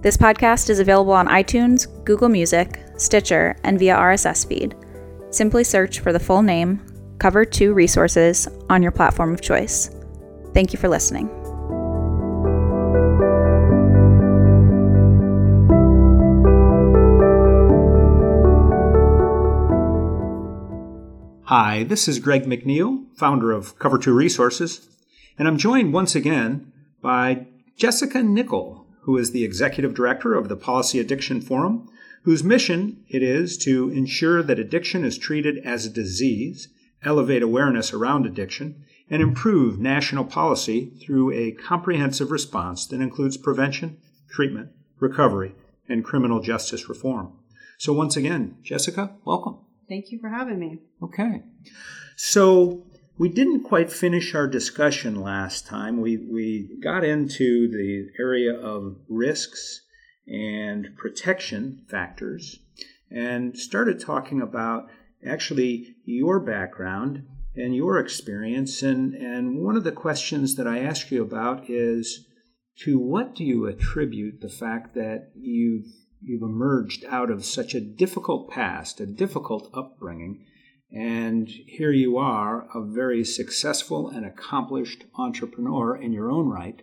This podcast is available on iTunes, Google Music, Stitcher, and via RSS feed. Simply search for the full name, Cover 2 Resources, on your platform of choice. Thank you for listening. Hi, this is Greg McNeil, founder of Cover 2 Resources, and I'm joined once again by Jessica Nickel, who is the executive director of the Policy Addiction Forum, whose mission it is to ensure that addiction is treated as a disease, elevate awareness around addiction, and improve national policy through a comprehensive response that includes prevention, treatment, recovery, and criminal justice reform. So, once again, Jessica, welcome. Thank you for having me. Okay. So, we didn't quite finish our discussion last time. We, we got into the area of risks and protection factors and started talking about actually your background and your experience. And, and one of the questions that I ask you about is to what do you attribute the fact that you've, you've emerged out of such a difficult past, a difficult upbringing? And here you are, a very successful and accomplished entrepreneur in your own right.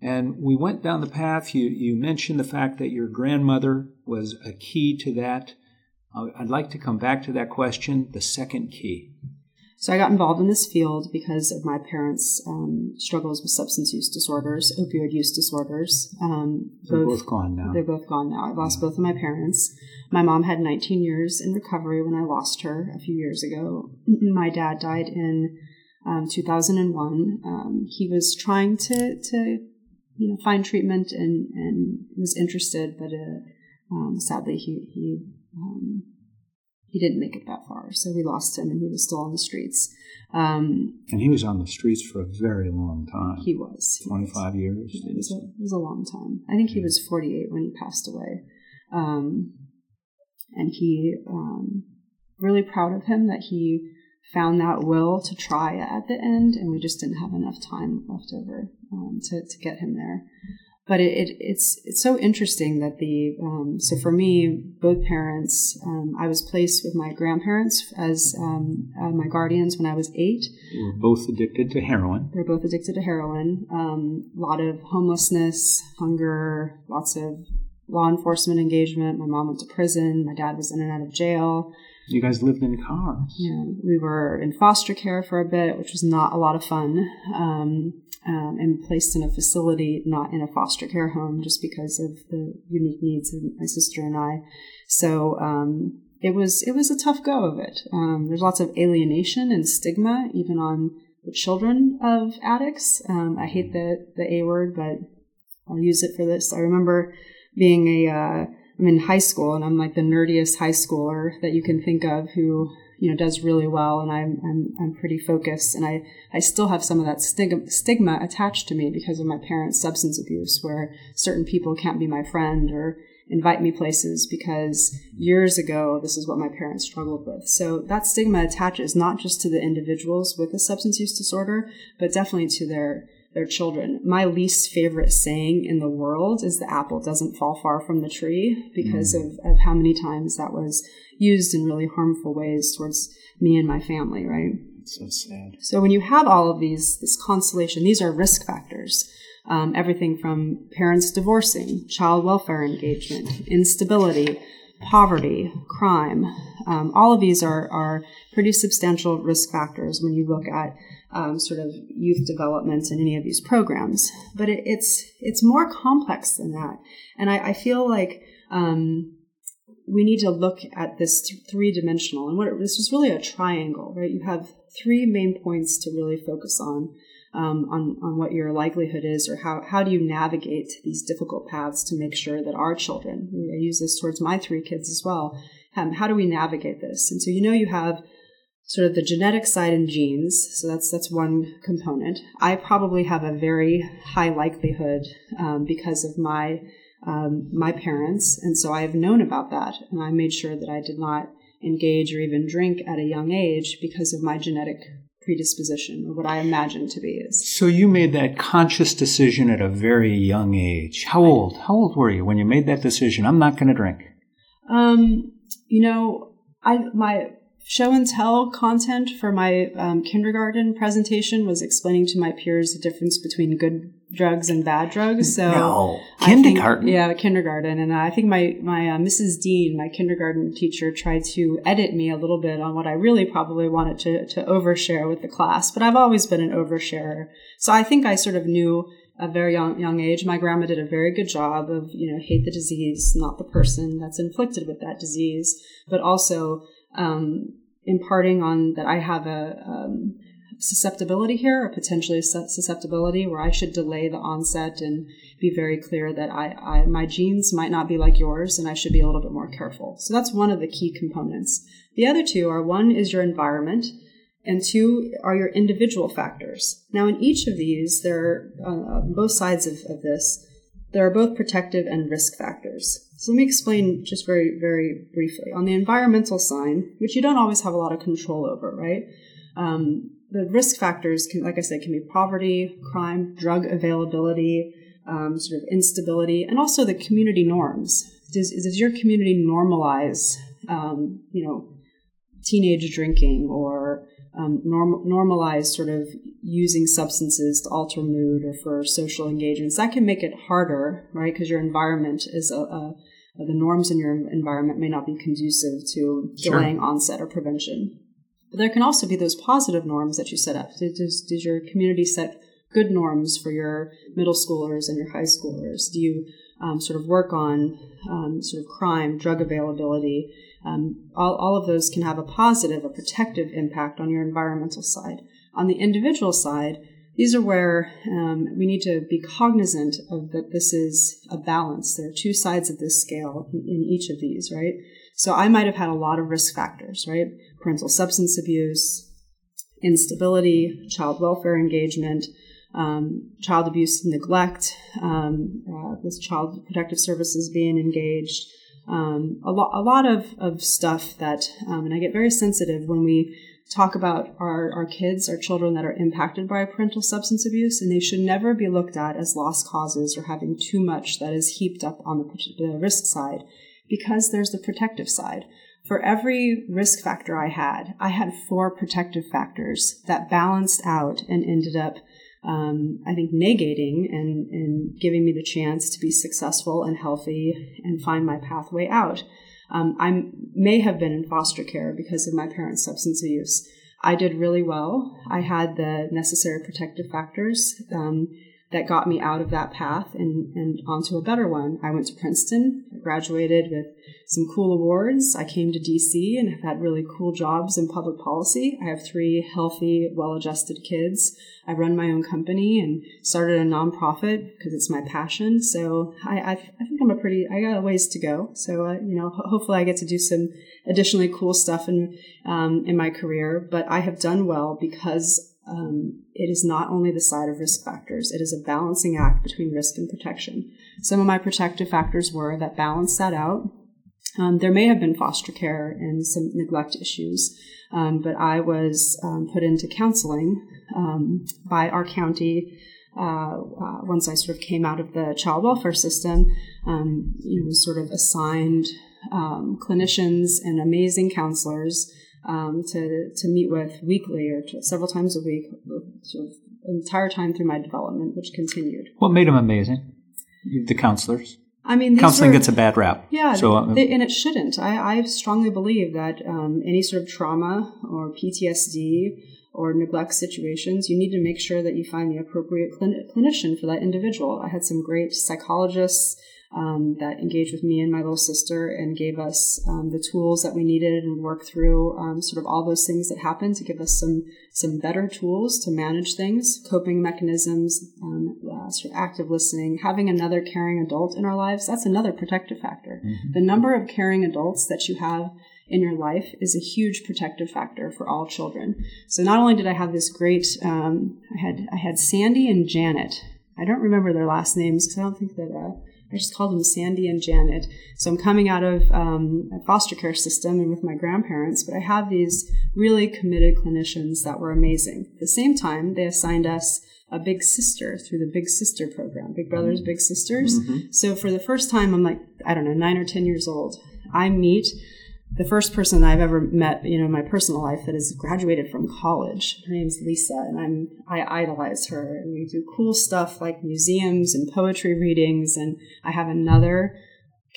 And we went down the path. You, you mentioned the fact that your grandmother was a key to that. Uh, I'd like to come back to that question, the second key. So I got involved in this field because of my parents' um, struggles with substance use disorders, opioid use disorders. Um, they're both, both, gone now. They're both gone now. I lost both of my parents. My mom had 19 years in recovery when I lost her a few years ago. My dad died in um, 2001. Um, he was trying to, to you know find treatment and, and was interested, but uh, um, sadly he he um, he didn't make it that far. So we lost him, and he was still on the streets. Um, and he was on the streets for a very long time. He was. 25 years? Yeah, it, was a, it, was a, long time. I think he was 48 when he passed away. Um, and he, um, really proud of him that he found that will to try at the end, and we just didn't have enough time left over um, to, to get him there but it, it, it's it's so interesting that the um, so for me both parents um, I was placed with my grandparents as um, uh, my guardians when I was eight. They were both addicted to heroin. They're both addicted to heroin. Um, a lot of homelessness, hunger, lots of law enforcement engagement. My mom went to prison. My dad was in and out of jail. You guys lived in cars. Yeah, we were in foster care for a bit, which was not a lot of fun. Um, um, and placed in a facility, not in a foster care home, just because of the unique needs of my sister and I. So um, it was it was a tough go of it. Um, there's lots of alienation and stigma, even on the children of addicts. Um, I hate the the A word, but I'll use it for this. I remember being a uh, I'm in high school and I'm like the nerdiest high schooler that you can think of who you know does really well and I'm I'm I'm pretty focused and I I still have some of that stigma stigma attached to me because of my parents' substance abuse where certain people can't be my friend or invite me places because years ago this is what my parents struggled with. So that stigma attaches not just to the individuals with a substance use disorder but definitely to their their children. My least favorite saying in the world is the apple doesn't fall far from the tree because mm. of, of how many times that was used in really harmful ways towards me and my family, right? So sad. So when you have all of these, this constellation, these are risk factors. Um, everything from parents divorcing, child welfare engagement, instability, poverty, crime. Um, all of these are, are pretty substantial risk factors when you look at um, sort of youth development in any of these programs. But it, it's it's more complex than that, and I, I feel like um, we need to look at this th- three dimensional. And what it, this is really a triangle, right? You have three main points to really focus on. Um, on, on what your likelihood is, or how, how do you navigate these difficult paths to make sure that our children, I use this towards my three kids as well, um, how do we navigate this? And so you know you have sort of the genetic side and genes. So that's that's one component. I probably have a very high likelihood um, because of my um, my parents, and so I've known about that, and I made sure that I did not engage or even drink at a young age because of my genetic predisposition or what I imagine to be is. So you made that conscious decision at a very young age. How old? How old were you when you made that decision? I'm not going to drink. Um, you know, I my show and tell content for my um, kindergarten presentation was explaining to my peers the difference between good drugs and bad drugs. So no. kindergarten, think, yeah, kindergarten, and I think my my uh, Mrs. Dean, my kindergarten teacher, tried to edit me a little bit on what I really probably wanted to to overshare with the class. But I've always been an oversharer, so I think I sort of knew a very young young age. My grandma did a very good job of you know hate the disease, not the person that's inflicted with that disease, but also um, imparting on that I have a um, susceptibility here, a potentially a susceptibility, where I should delay the onset and be very clear that I, I, my genes might not be like yours, and I should be a little bit more careful. So that's one of the key components. The other two are one is your environment, and two are your individual factors. Now, in each of these, there are uh, both sides of, of this. There are both protective and risk factors. So let me explain just very, very briefly. On the environmental side, which you don't always have a lot of control over, right? Um, the risk factors, can, like I said, can be poverty, crime, drug availability, um, sort of instability, and also the community norms. Does, does your community normalize, um, you know, teenage drinking or um, norm- normalize sort of using substances to alter mood or for social engagements. That can make it harder, right? Because your environment is a, a, the norms in your environment may not be conducive to sure. delaying onset or prevention. But there can also be those positive norms that you set up. Does, does your community set good norms for your middle schoolers and your high schoolers? Do you um, sort of work on um, sort of crime, drug availability? Um, all, all of those can have a positive, a protective impact on your environmental side. On the individual side, these are where um, we need to be cognizant of that this is a balance. There are two sides of this scale in each of these, right? So I might have had a lot of risk factors, right? Parental substance abuse, instability, child welfare engagement, um, child abuse and neglect, um, uh, with child protective services being engaged, um, a, lo- a lot of, of stuff that, um, and I get very sensitive when we talk about our, our kids, our children that are impacted by parental substance abuse, and they should never be looked at as lost causes or having too much that is heaped up on the, the risk side because there's the protective side. For every risk factor I had, I had four protective factors that balanced out and ended up um, I think, negating and, and giving me the chance to be successful and healthy and find my pathway out. Um, I may have been in foster care because of my parents' substance abuse. I did really well. I had the necessary protective factors. Um, that got me out of that path and, and onto a better one. I went to Princeton, I graduated with some cool awards. I came to DC and have had really cool jobs in public policy. I have three healthy, well adjusted kids. I run my own company and started a nonprofit because it's my passion. So I, I, I, think I'm a pretty, I got a ways to go. So, uh, you know, ho- hopefully I get to do some additionally cool stuff in, um, in my career. But I have done well because um, it is not only the side of risk factors, it is a balancing act between risk and protection. Some of my protective factors were that balanced that out. Um, there may have been foster care and some neglect issues, um, but I was um, put into counseling um, by our county uh, uh, once I sort of came out of the child welfare system. Um, you was sort of assigned clinicians and amazing counselors um, to to meet with weekly or several times a week, sort of entire time through my development, which continued. What made them amazing? The counselors. I mean, counseling were, gets a bad rap. Yeah, so, uh, they, and it shouldn't. I, I strongly believe that um, any sort of trauma or PTSD or neglect situations, you need to make sure that you find the appropriate clinician for that individual. I had some great psychologists um, that engaged with me and my little sister and gave us um, the tools that we needed and worked through um, sort of all those things that happened to give us some some better tools to manage things, coping mechanisms, um, uh, sort of active listening, having another caring adult in our lives. That's another protective factor. Mm-hmm. The number of caring adults that you have in your life is a huge protective factor for all children. So not only did I have this great, um, I had I had Sandy and Janet. I don't remember their last names because I don't think that. Uh, I just called them Sandy and Janet. So I'm coming out of um, a foster care system and with my grandparents, but I have these really committed clinicians that were amazing. At the same time, they assigned us a big sister through the Big Sister program, Big Brothers, Big Sisters. Mm-hmm. So for the first time, I'm like, I don't know, nine or 10 years old. I meet the first person I've ever met, you know, in my personal life that has graduated from college. Her name's Lisa, and I'm I idolize her. And we do cool stuff like museums and poetry readings. And I have another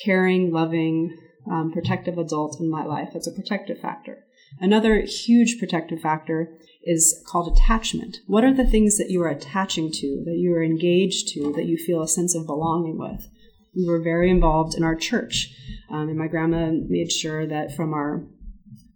caring, loving, um, protective adult in my life. That's a protective factor. Another huge protective factor is called attachment. What are the things that you are attaching to, that you are engaged to, that you feel a sense of belonging with? We were very involved in our church. Um, and my grandma made sure that from our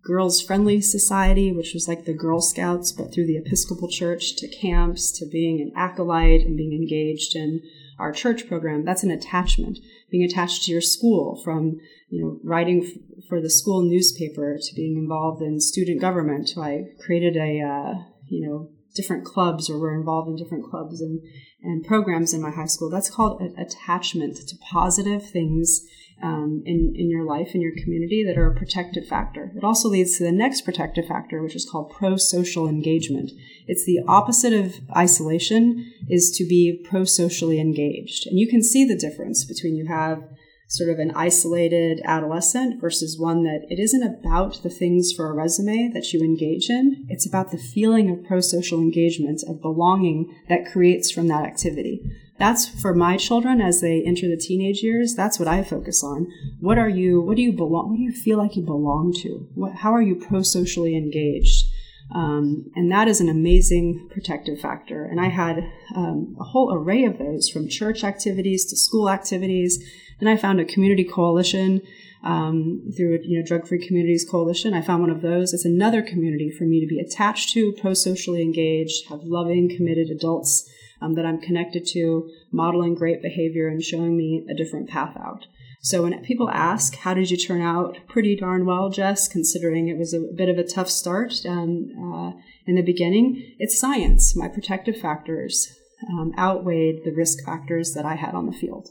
girls friendly society, which was like the Girl Scouts, but through the Episcopal Church, to camps, to being an acolyte and being engaged in our church program, that's an attachment. Being attached to your school, from you know writing f- for the school newspaper to being involved in student government. I created a uh, you know different clubs or were involved in different clubs and, and programs in my high school. That's called attachment to positive things um, in, in your life, in your community, that are a protective factor. It also leads to the next protective factor, which is called pro-social engagement. It's the opposite of isolation, is to be pro-socially engaged. And you can see the difference between you have sort of an isolated adolescent versus one that it isn't about the things for a resume that you engage in. It's about the feeling of pro social engagement, of belonging that creates from that activity. That's for my children as they enter the teenage years. That's what I focus on. What are you, what do you belong, what do you feel like you belong to? What, how are you pro socially engaged? Um, and that is an amazing protective factor. And I had um, a whole array of those from church activities to school activities then I found a community coalition um, through you know Drug Free Communities Coalition. I found one of those. It's another community for me to be attached to, pro-socially engaged, have loving, committed adults um, that I'm connected to, modeling great behavior and showing me a different path out. So when people ask, "How did you turn out?" Pretty darn well, Jess, considering it was a bit of a tough start um, uh, in the beginning. It's science. My protective factors um, outweighed the risk factors that I had on the field.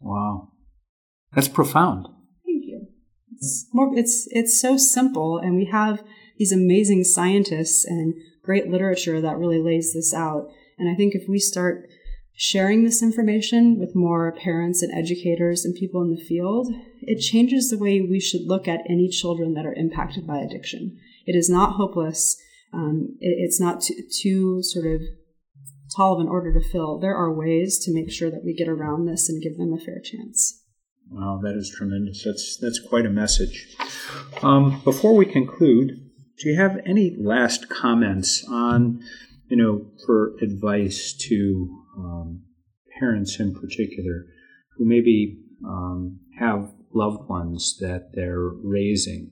Wow. That's profound. Thank you. It's more. It's it's so simple, and we have these amazing scientists and great literature that really lays this out. And I think if we start sharing this information with more parents and educators and people in the field, it changes the way we should look at any children that are impacted by addiction. It is not hopeless. Um, it, it's not too, too sort of tall of an order to fill. There are ways to make sure that we get around this and give them a fair chance. Wow, that is tremendous. That's that's quite a message. Um, before we conclude, do you have any last comments on, you know, for advice to um, parents in particular who maybe um, have loved ones that they're raising,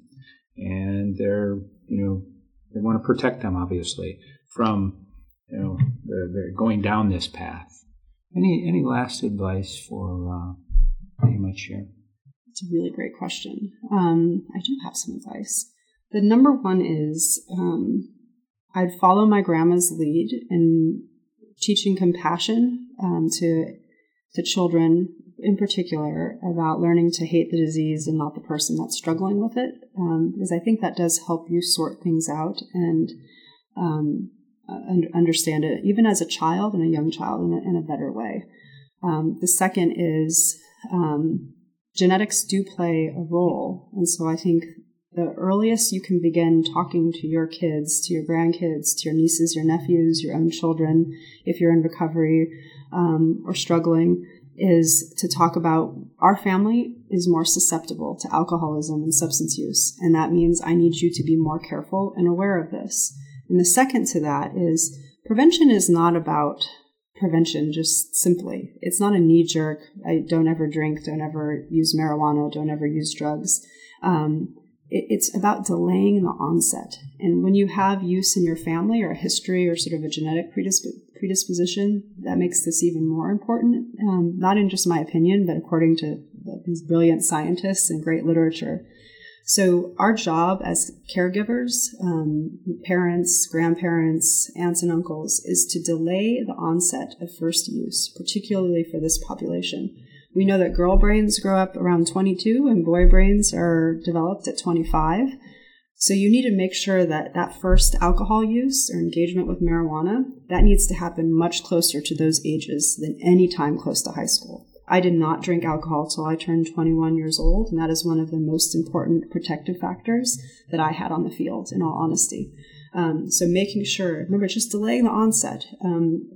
and they're, you know, they want to protect them obviously from, you know, they're, they're going down this path. Any any last advice for uh, that you might share? It's a really great question. Um, I do have some advice. The number one is um, I'd follow my grandma's lead in teaching compassion um, to to children in particular about learning to hate the disease and not the person that's struggling with it, um, because I think that does help you sort things out and um, understand it, even as a child and a young child, in a, in a better way. Um, the second is um, genetics do play a role. And so I think the earliest you can begin talking to your kids, to your grandkids, to your nieces, your nephews, your own children, if you're in recovery um, or struggling, is to talk about our family is more susceptible to alcoholism and substance use. And that means I need you to be more careful and aware of this. And the second to that is prevention is not about prevention just simply. It's not a knee jerk. I don't ever drink, don't ever use marijuana, don't ever use drugs. Um, it's about delaying the onset. And when you have use in your family or a history or sort of a genetic predisp- predisposition, that makes this even more important. Um, not in just my opinion, but according to these brilliant scientists and great literature. So, our job as caregivers, um, parents, grandparents, aunts, and uncles, is to delay the onset of first use, particularly for this population. We know that girl brains grow up around 22 and boy brains are developed at 25. So you need to make sure that that first alcohol use or engagement with marijuana, that needs to happen much closer to those ages than any time close to high school. I did not drink alcohol till I turned 21 years old, and that is one of the most important protective factors that I had on the field, in all honesty. Um, so making sure, remember, just delaying the onset. Um,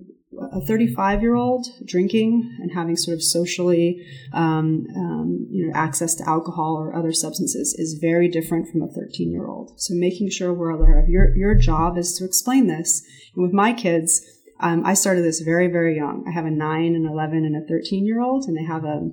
a 35 year old drinking and having sort of socially um, um, you know access to alcohol or other substances is very different from a 13 year old so making sure we're aware of your your job is to explain this. And with my kids um, i started this very very young. I have a 9 and 11 and a 13 year old and they have a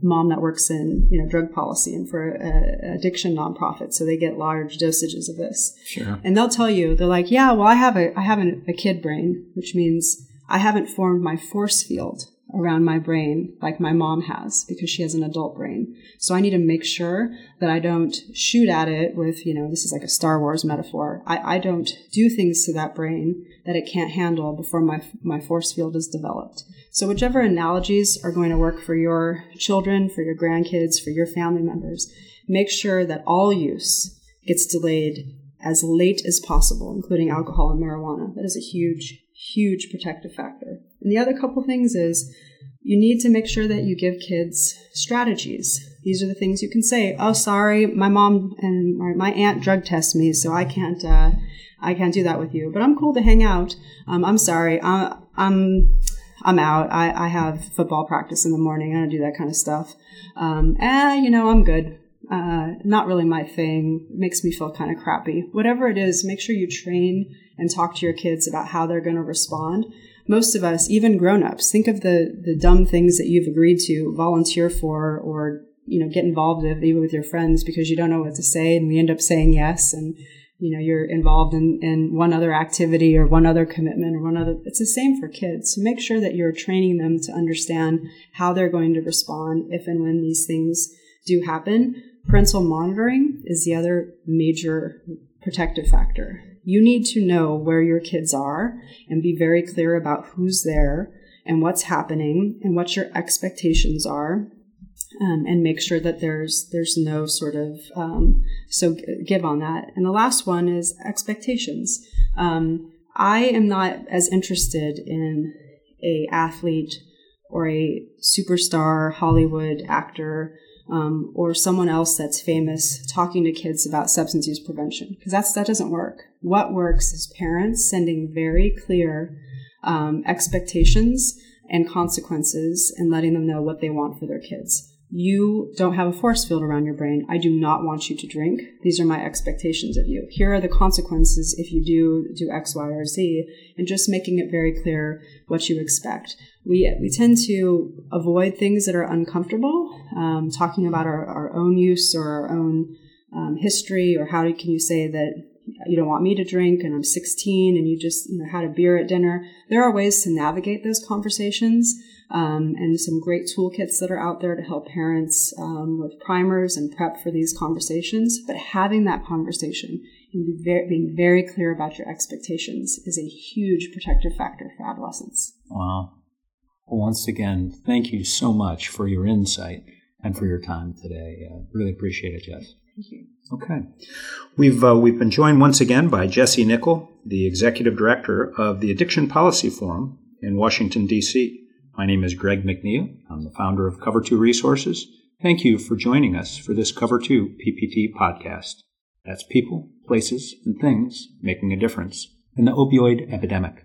mom that works in you know drug policy and for a, addiction nonprofit so they get large dosages of this. Sure. And they'll tell you they're like yeah well i have a i have a kid brain which means I haven't formed my force field around my brain like my mom has because she has an adult brain. So I need to make sure that I don't shoot at it with, you know, this is like a Star Wars metaphor. I, I don't do things to that brain that it can't handle before my, my force field is developed. So whichever analogies are going to work for your children, for your grandkids, for your family members, make sure that all use gets delayed as late as possible, including alcohol and marijuana. That is a huge, huge protective factor. And the other couple things is you need to make sure that you give kids strategies. These are the things you can say. Oh, sorry, my mom and my aunt drug test me, so I can't. Uh, I can't do that with you. But I'm cool to hang out. Um, I'm sorry. I, I'm I'm out. I, I have football practice in the morning. I don't do that kind of stuff. Um, eh, you know, I'm good. Uh, not really my thing. Makes me feel kind of crappy. Whatever it is, make sure you train and talk to your kids about how they're going to respond. Most of us, even grown-ups, think of the the dumb things that you've agreed to volunteer for or you know get involved with even with your friends because you don't know what to say and we end up saying yes and you know you're involved in, in one other activity or one other commitment or one other it's the same for kids. So make sure that you're training them to understand how they're going to respond if and when these things do happen. Parental monitoring is the other major protective factor you need to know where your kids are and be very clear about who's there and what's happening and what your expectations are um, and make sure that there's there's no sort of um, so give on that. And the last one is expectations. Um, I am not as interested in a athlete or a superstar Hollywood actor um, or someone else that's famous talking to kids about substance use prevention because that's that doesn't work. What works is parents sending very clear um, expectations and consequences and letting them know what they want for their kids. You don't have a force field around your brain. I do not want you to drink. These are my expectations of you. Here are the consequences if you do do X, Y, or Z, and just making it very clear what you expect. We, we tend to avoid things that are uncomfortable, um, talking about our, our own use or our own um, history, or how can you say that you don't want me to drink and I'm 16 and you just you know, had a beer at dinner. There are ways to navigate those conversations um, and some great toolkits that are out there to help parents um, with primers and prep for these conversations. But having that conversation and be very, being very clear about your expectations is a huge protective factor for adolescents. Wow. Well, once again, thank you so much for your insight and for your time today. Uh, really appreciate it, Jess. Okay. We've, uh, we've been joined once again by Jesse Nickel, the Executive Director of the Addiction Policy Forum in Washington, D.C. My name is Greg McNeil. I'm the founder of Cover 2 Resources. Thank you for joining us for this Cover 2 PPT podcast. That's people, places, and things making a difference in the opioid epidemic.